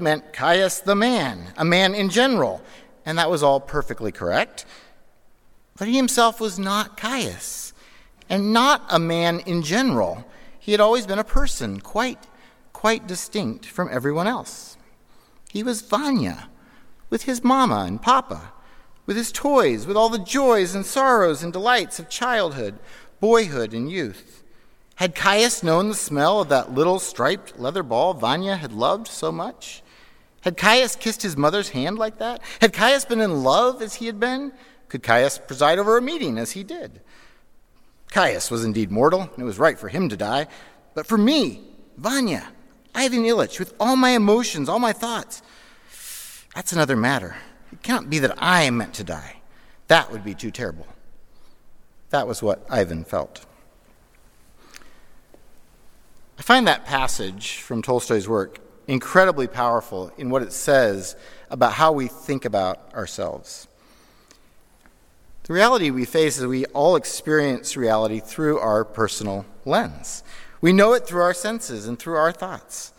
meant Caius the man, a man in general, and that was all perfectly correct. But he himself was not Caius, and not a man in general. He had always been a person, quite, quite distinct from everyone else. He was Vanya, with his mama and papa, with his toys, with all the joys and sorrows and delights of childhood, boyhood, and youth. Had Caius known the smell of that little striped leather ball Vanya had loved so much? Had Caius kissed his mother's hand like that? Had Caius been in love as he had been? Could Caius preside over a meeting as he did? Caius was indeed mortal, and it was right for him to die. But for me, Vanya, Ivan Ilyich, with all my emotions, all my thoughts, that's another matter. It cannot be that I am meant to die. That would be too terrible. That was what Ivan felt. I find that passage from Tolstoy's work incredibly powerful in what it says about how we think about ourselves. The reality we face is we all experience reality through our personal lens. We know it through our senses and through our thoughts.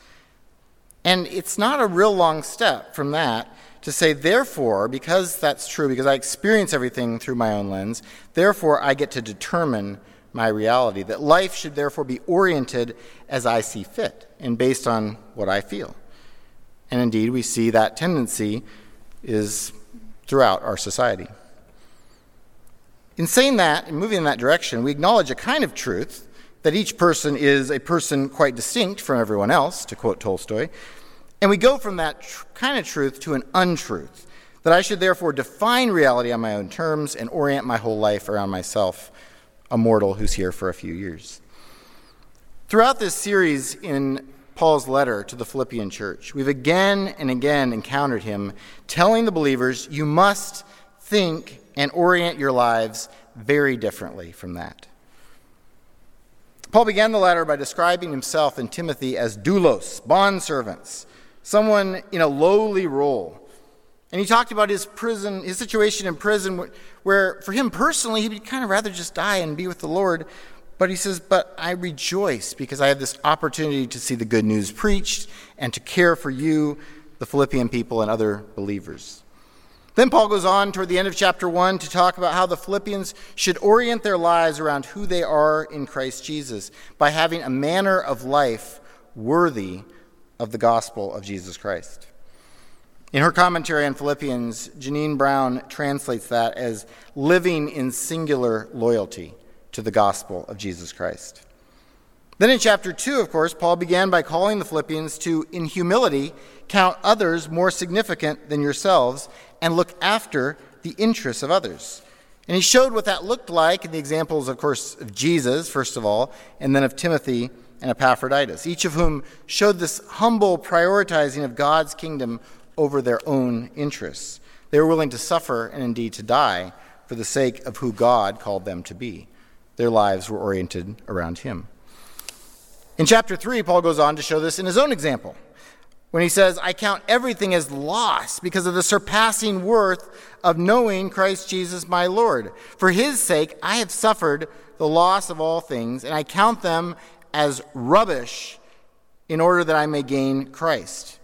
And it's not a real long step from that to say, therefore, because that's true, because I experience everything through my own lens, therefore I get to determine my reality. That life should therefore be oriented as I see fit and based on what I feel. And indeed, we see that tendency is throughout our society. In saying that and moving in that direction, we acknowledge a kind of truth that each person is a person quite distinct from everyone else, to quote Tolstoy. And we go from that tr- kind of truth to an untruth, that I should therefore define reality on my own terms and orient my whole life around myself, a mortal who's here for a few years. Throughout this series in Paul's letter to the Philippian church, we've again and again encountered him telling the believers, you must think and orient your lives very differently from that. Paul began the letter by describing himself and Timothy as doulos, bondservants, someone in a lowly role. And he talked about his prison, his situation in prison, where for him personally, he would kind of rather just die and be with the Lord. But he says, But I rejoice because I have this opportunity to see the good news preached and to care for you, the Philippian people, and other believers. Then Paul goes on toward the end of chapter 1 to talk about how the Philippians should orient their lives around who they are in Christ Jesus by having a manner of life worthy of the gospel of Jesus Christ. In her commentary on Philippians, Jeannine Brown translates that as living in singular loyalty to the gospel of Jesus Christ. Then in chapter 2, of course, Paul began by calling the Philippians to, in humility, count others more significant than yourselves and look after the interests of others. And he showed what that looked like in the examples, of course, of Jesus, first of all, and then of Timothy and Epaphroditus, each of whom showed this humble prioritizing of God's kingdom over their own interests. They were willing to suffer and indeed to die for the sake of who God called them to be. Their lives were oriented around Him. In chapter 3, Paul goes on to show this in his own example when he says, I count everything as loss because of the surpassing worth of knowing Christ Jesus my Lord. For his sake, I have suffered the loss of all things, and I count them as rubbish in order that I may gain Christ.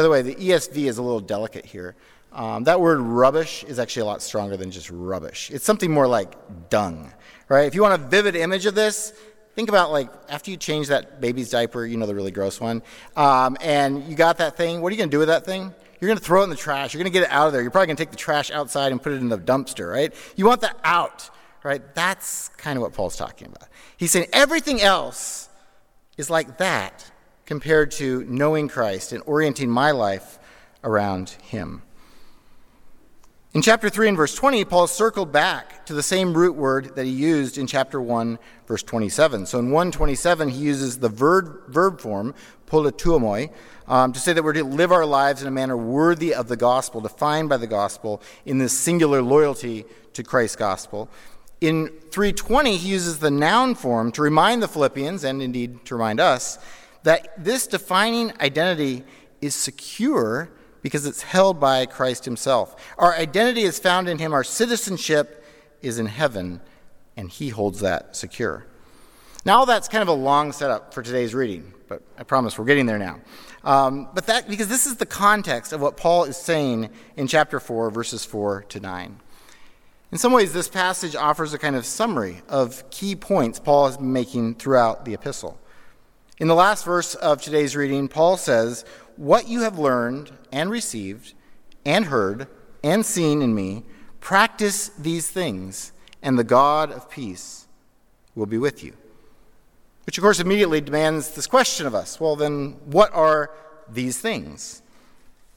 By the way, the ESV is a little delicate here. Um, that word rubbish is actually a lot stronger than just rubbish. It's something more like dung, right? If you want a vivid image of this, think about like after you change that baby's diaper, you know the really gross one, um, and you got that thing. What are you going to do with that thing? You're going to throw it in the trash. You're going to get it out of there. You're probably going to take the trash outside and put it in the dumpster, right? You want that out, right? That's kind of what Paul's talking about. He's saying everything else is like that compared to knowing Christ and orienting my life around Him. In chapter 3 and verse 20, Paul circled back to the same root word that he used in chapter 1, verse 27. So in 127, he uses the verb, verb form, politeuomai, um, to say that we're to live our lives in a manner worthy of the gospel, defined by the gospel, in this singular loyalty to Christ's gospel. In 320, he uses the noun form to remind the Philippians, and indeed to remind us, that this defining identity is secure because it's held by Christ himself. Our identity is found in him, our citizenship is in heaven, and he holds that secure. Now, all that's kind of a long setup for today's reading, but I promise we're getting there now. Um, but that, because this is the context of what Paul is saying in chapter 4, verses 4 to 9. In some ways, this passage offers a kind of summary of key points Paul is making throughout the epistle. In the last verse of today's reading, Paul says, What you have learned and received and heard and seen in me, practice these things, and the God of peace will be with you. Which, of course, immediately demands this question of us well, then, what are these things?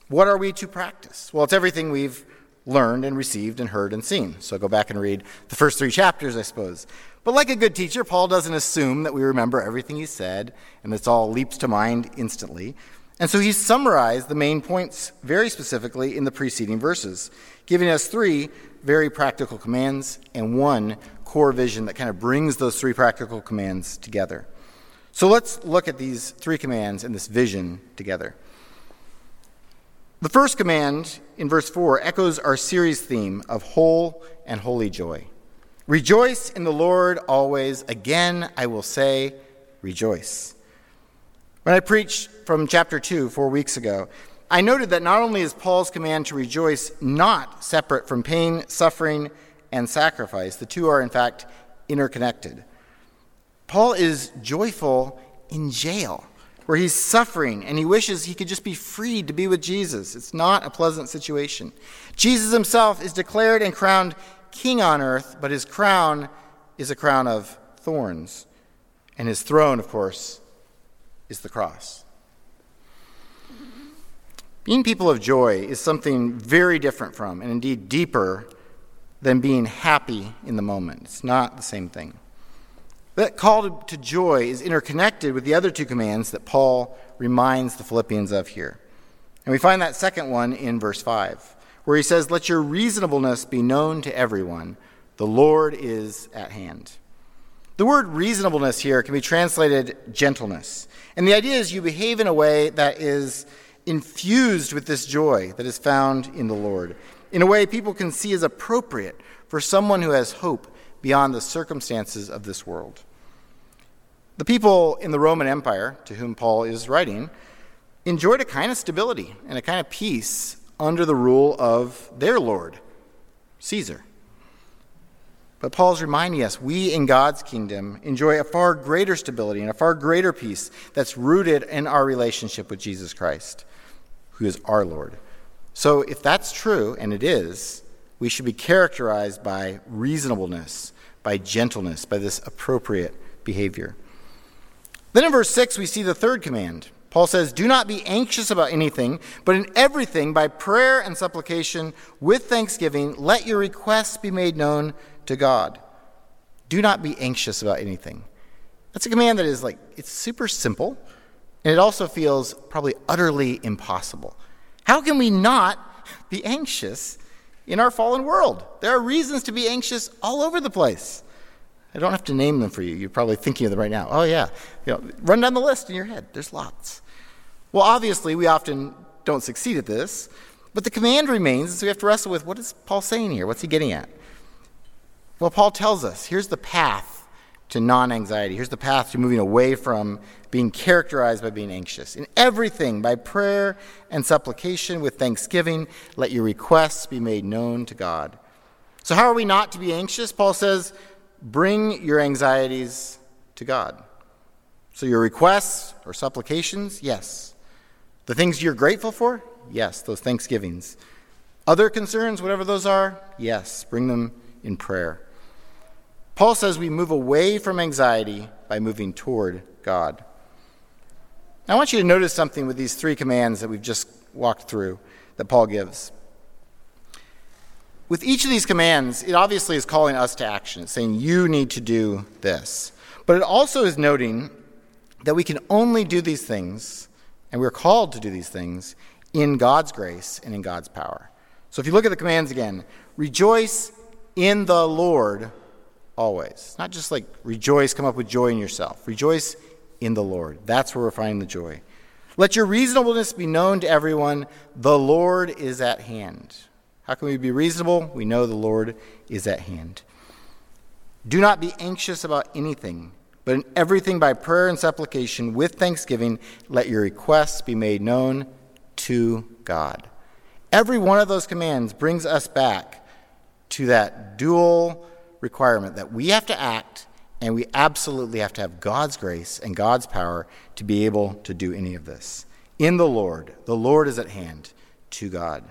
What are we to practice? Well, it's everything we've learned and received and heard and seen. So go back and read the first three chapters, I suppose. But like a good teacher, Paul doesn't assume that we remember everything he said and it's all leaps to mind instantly. And so he summarized the main points very specifically in the preceding verses, giving us three very practical commands and one core vision that kind of brings those three practical commands together. So let's look at these three commands and this vision together. The first command in verse 4 echoes our series theme of whole and holy joy. Rejoice in the Lord always. Again, I will say, rejoice. When I preached from chapter 2 four weeks ago, I noted that not only is Paul's command to rejoice not separate from pain, suffering, and sacrifice, the two are in fact interconnected. Paul is joyful in jail, where he's suffering and he wishes he could just be freed to be with Jesus. It's not a pleasant situation. Jesus himself is declared and crowned king on earth, but his crown is a crown of thorns. And his throne, of course, is the cross. Being people of joy is something very different from, and indeed deeper than being happy in the moment. It's not the same thing. That call to joy is interconnected with the other two commands that Paul reminds the Philippians of here. And we find that second one in verse 5, where he says, Let your reasonableness be known to everyone. The Lord is at hand. The word reasonableness here can be translated gentleness. And the idea is you behave in a way that is infused with this joy that is found in the Lord, in a way people can see as appropriate for someone who has hope beyond the circumstances of this world. The people in the Roman Empire, to whom Paul is writing, enjoyed a kind of stability and a kind of peace under the rule of their Lord, Caesar. But Paul's reminding us we in God's kingdom enjoy a far greater stability and a far greater peace that's rooted in our relationship with Jesus Christ, who is our Lord. So if that's true, and it is, we should be characterized by reasonableness, by gentleness, by this appropriate behavior. Then in verse 6, we see the third command. Paul says, Do not be anxious about anything, but in everything, by prayer and supplication, with thanksgiving, let your requests be made known to God. Do not be anxious about anything. That's a command that is like, it's super simple, and it also feels probably utterly impossible. How can we not be anxious in our fallen world. There are reasons to be anxious all over the place. I don't have to name them for you. You're probably thinking of them right now. Oh, yeah. You know, run down the list in your head. There's lots. Well, obviously, we often don't succeed at this, but the command remains, so we have to wrestle with what is Paul saying here? What's he getting at? Well, Paul tells us here's the path to non anxiety. Here's the path to moving away from being characterized by being anxious. In everything, by prayer and supplication with thanksgiving, let your requests be made known to God. So, how are we not to be anxious? Paul says, bring your anxieties to God. So, your requests or supplications, yes. The things you're grateful for, yes, those thanksgivings. Other concerns, whatever those are, yes, bring them in prayer. Paul says we move away from anxiety by moving toward God. Now, I want you to notice something with these three commands that we've just walked through that Paul gives. With each of these commands, it obviously is calling us to action. It's saying, you need to do this. But it also is noting that we can only do these things, and we're called to do these things, in God's grace and in God's power. So if you look at the commands again, rejoice in the Lord always. Not just like rejoice, come up with joy in yourself. Rejoice in the Lord. That's where we're finding the joy. Let your reasonableness be known to everyone. The Lord is at hand. How can we be reasonable? We know the Lord is at hand. Do not be anxious about anything, But in everything by prayer and supplication with thanksgiving, let your requests be made known to God. Every one of those commands brings us back to that dual requirement that we have to act and we absolutely have to have God's grace and God's power to be able to do any of this. In the Lord, the Lord is at hand to God.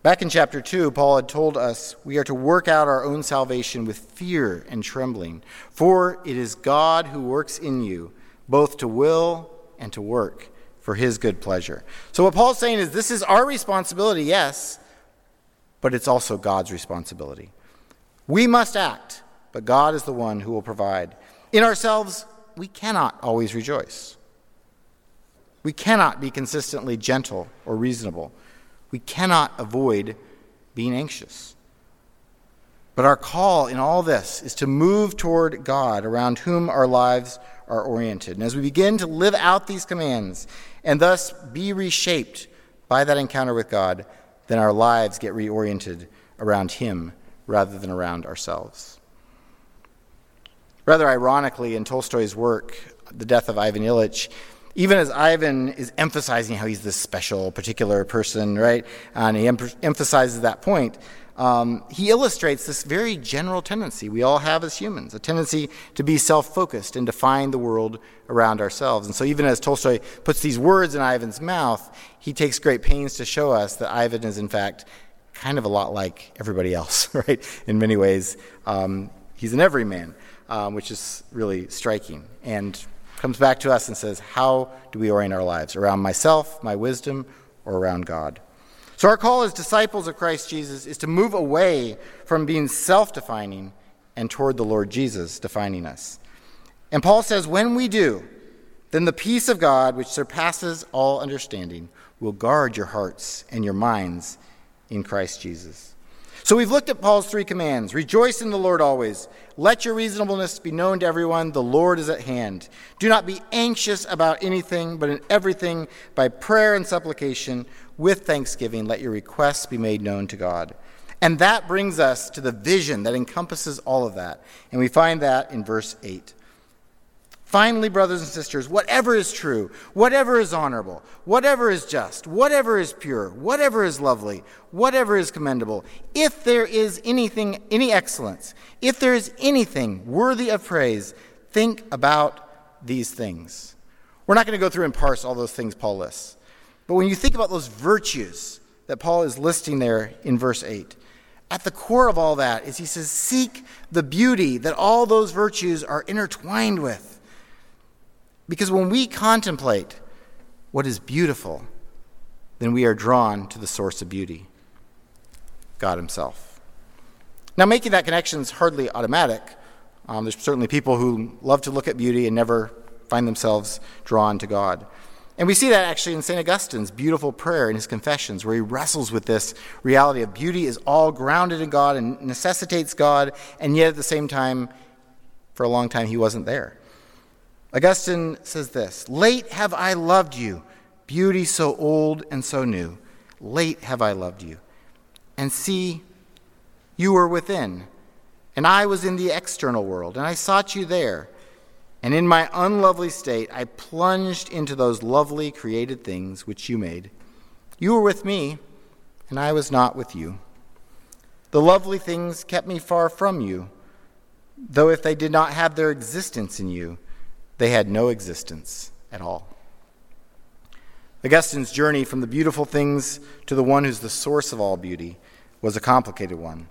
Back in chapter 2, Paul had told us we are to work out our own salvation with fear and trembling, for it is God who works in you, both to will and to work for his good pleasure. So, what Paul's saying is this is our responsibility, yes, but it's also God's responsibility. We must act, but God is the one who will provide. In ourselves, we cannot always rejoice. We cannot be consistently gentle or reasonable. We cannot avoid being anxious. But our call in all this is to move toward God around whom our lives are oriented. And as we begin to live out these commands and thus be reshaped by that encounter with God, then our lives get reoriented around Him rather than around ourselves. Rather ironically, in Tolstoy's work, The Death of Ivan Ilyich, even as Ivan is emphasizing how he's this special, particular person, right? And he em- emphasizes that point. Um, he illustrates this very general tendency we all have as humans a tendency to be self focused and to find the world around ourselves. And so, even as Tolstoy puts these words in Ivan's mouth, he takes great pains to show us that Ivan is, in fact, kind of a lot like everybody else, right? In many ways, um, he's an everyman, um, which is really striking. And comes back to us and says, How do we orient our lives? Around myself, my wisdom, or around God? So, our call as disciples of Christ Jesus is to move away from being self defining and toward the Lord Jesus defining us. And Paul says, When we do, then the peace of God, which surpasses all understanding, will guard your hearts and your minds in Christ Jesus. So we've looked at Paul's three commands rejoice in the Lord always. Let your reasonableness be known to everyone. The Lord is at hand. Do not be anxious about anything, but in everything, by prayer and supplication, with thanksgiving, let your requests be made known to God. And that brings us to the vision that encompasses all of that. And we find that in verse 8. Finally, brothers and sisters, whatever is true, whatever is honorable, whatever is just, whatever is pure, whatever is lovely, whatever is commendable, if there is anything, any excellence, if there is anything worthy of praise, think about these things. We're not going to go through and parse all those things Paul lists. But when you think about those virtues that Paul is listing there in verse 8, at the core of all that is he says, Seek the beauty that all those virtues are intertwined with. Because when we contemplate what is beautiful, then we are drawn to the source of beauty, God Himself. Now, making that connection is hardly automatic. Um, there's certainly people who love to look at beauty and never find themselves drawn to God. And we see that actually in St. Augustine's beautiful prayer in his Confessions, where he wrestles with this reality of beauty is all grounded in God and necessitates God, and yet at the same time, for a long time, he wasn't there. Augustine says this Late have I loved you, beauty so old and so new. Late have I loved you. And see, you were within, and I was in the external world, and I sought you there. And in my unlovely state, I plunged into those lovely created things which you made. You were with me, and I was not with you. The lovely things kept me far from you, though if they did not have their existence in you, they had no existence at all. Augustine's journey from the beautiful things to the one who's the source of all beauty was a complicated one.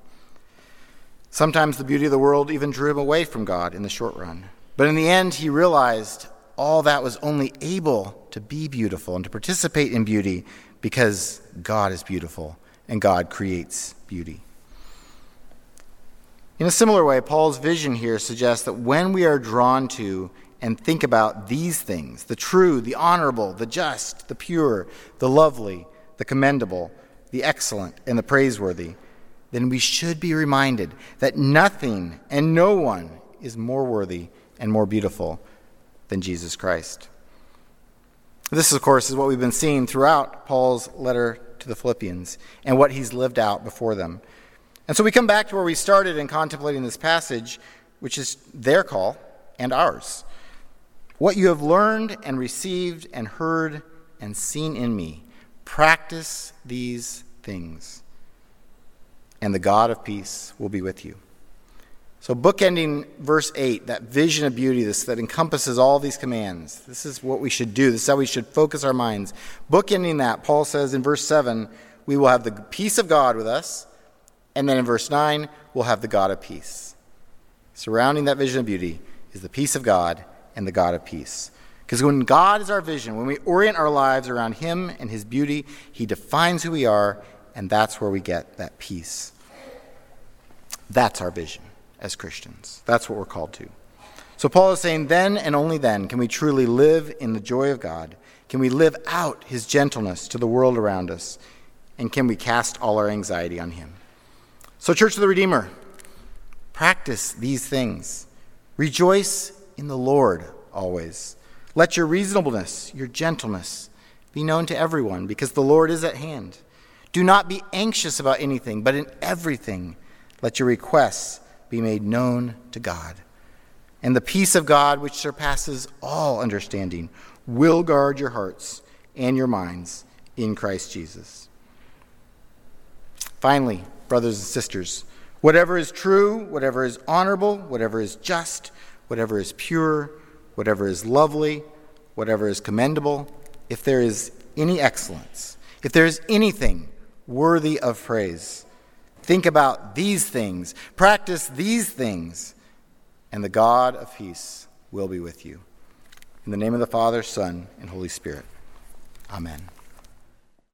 Sometimes the beauty of the world even drew him away from God in the short run. But in the end, he realized all that was only able to be beautiful and to participate in beauty because God is beautiful and God creates beauty. In a similar way, Paul's vision here suggests that when we are drawn to and think about these things the true, the honorable, the just, the pure, the lovely, the commendable, the excellent, and the praiseworthy, then we should be reminded that nothing and no one is more worthy and more beautiful than Jesus Christ. This, of course, is what we've been seeing throughout Paul's letter to the Philippians and what he's lived out before them. And so we come back to where we started in contemplating this passage, which is their call and ours. What you have learned and received and heard and seen in me, practice these things, and the God of peace will be with you. So, bookending verse 8, that vision of beauty, this that encompasses all these commands. This is what we should do. This is how we should focus our minds. Bookending that, Paul says in verse 7, we will have the peace of God with us. And then in verse 9, we'll have the God of peace. Surrounding that vision of beauty is the peace of God and the God of peace. Because when God is our vision, when we orient our lives around Him and His beauty, He defines who we are, and that's where we get that peace. That's our vision as Christians. That's what we're called to. So Paul is saying, then and only then can we truly live in the joy of God. Can we live out His gentleness to the world around us? And can we cast all our anxiety on Him? So, Church of the Redeemer, practice these things. Rejoice in the Lord always. Let your reasonableness, your gentleness, be known to everyone, because the Lord is at hand. Do not be anxious about anything, but in everything let your requests be made known to God. And the peace of God, which surpasses all understanding, will guard your hearts and your minds in Christ Jesus. Finally, brothers and sisters, whatever is true, whatever is honorable, whatever is just, whatever is pure, whatever is lovely, whatever is commendable, if there is any excellence, if there is anything worthy of praise, think about these things, practice these things, and the God of peace will be with you. In the name of the Father, Son, and Holy Spirit. Amen.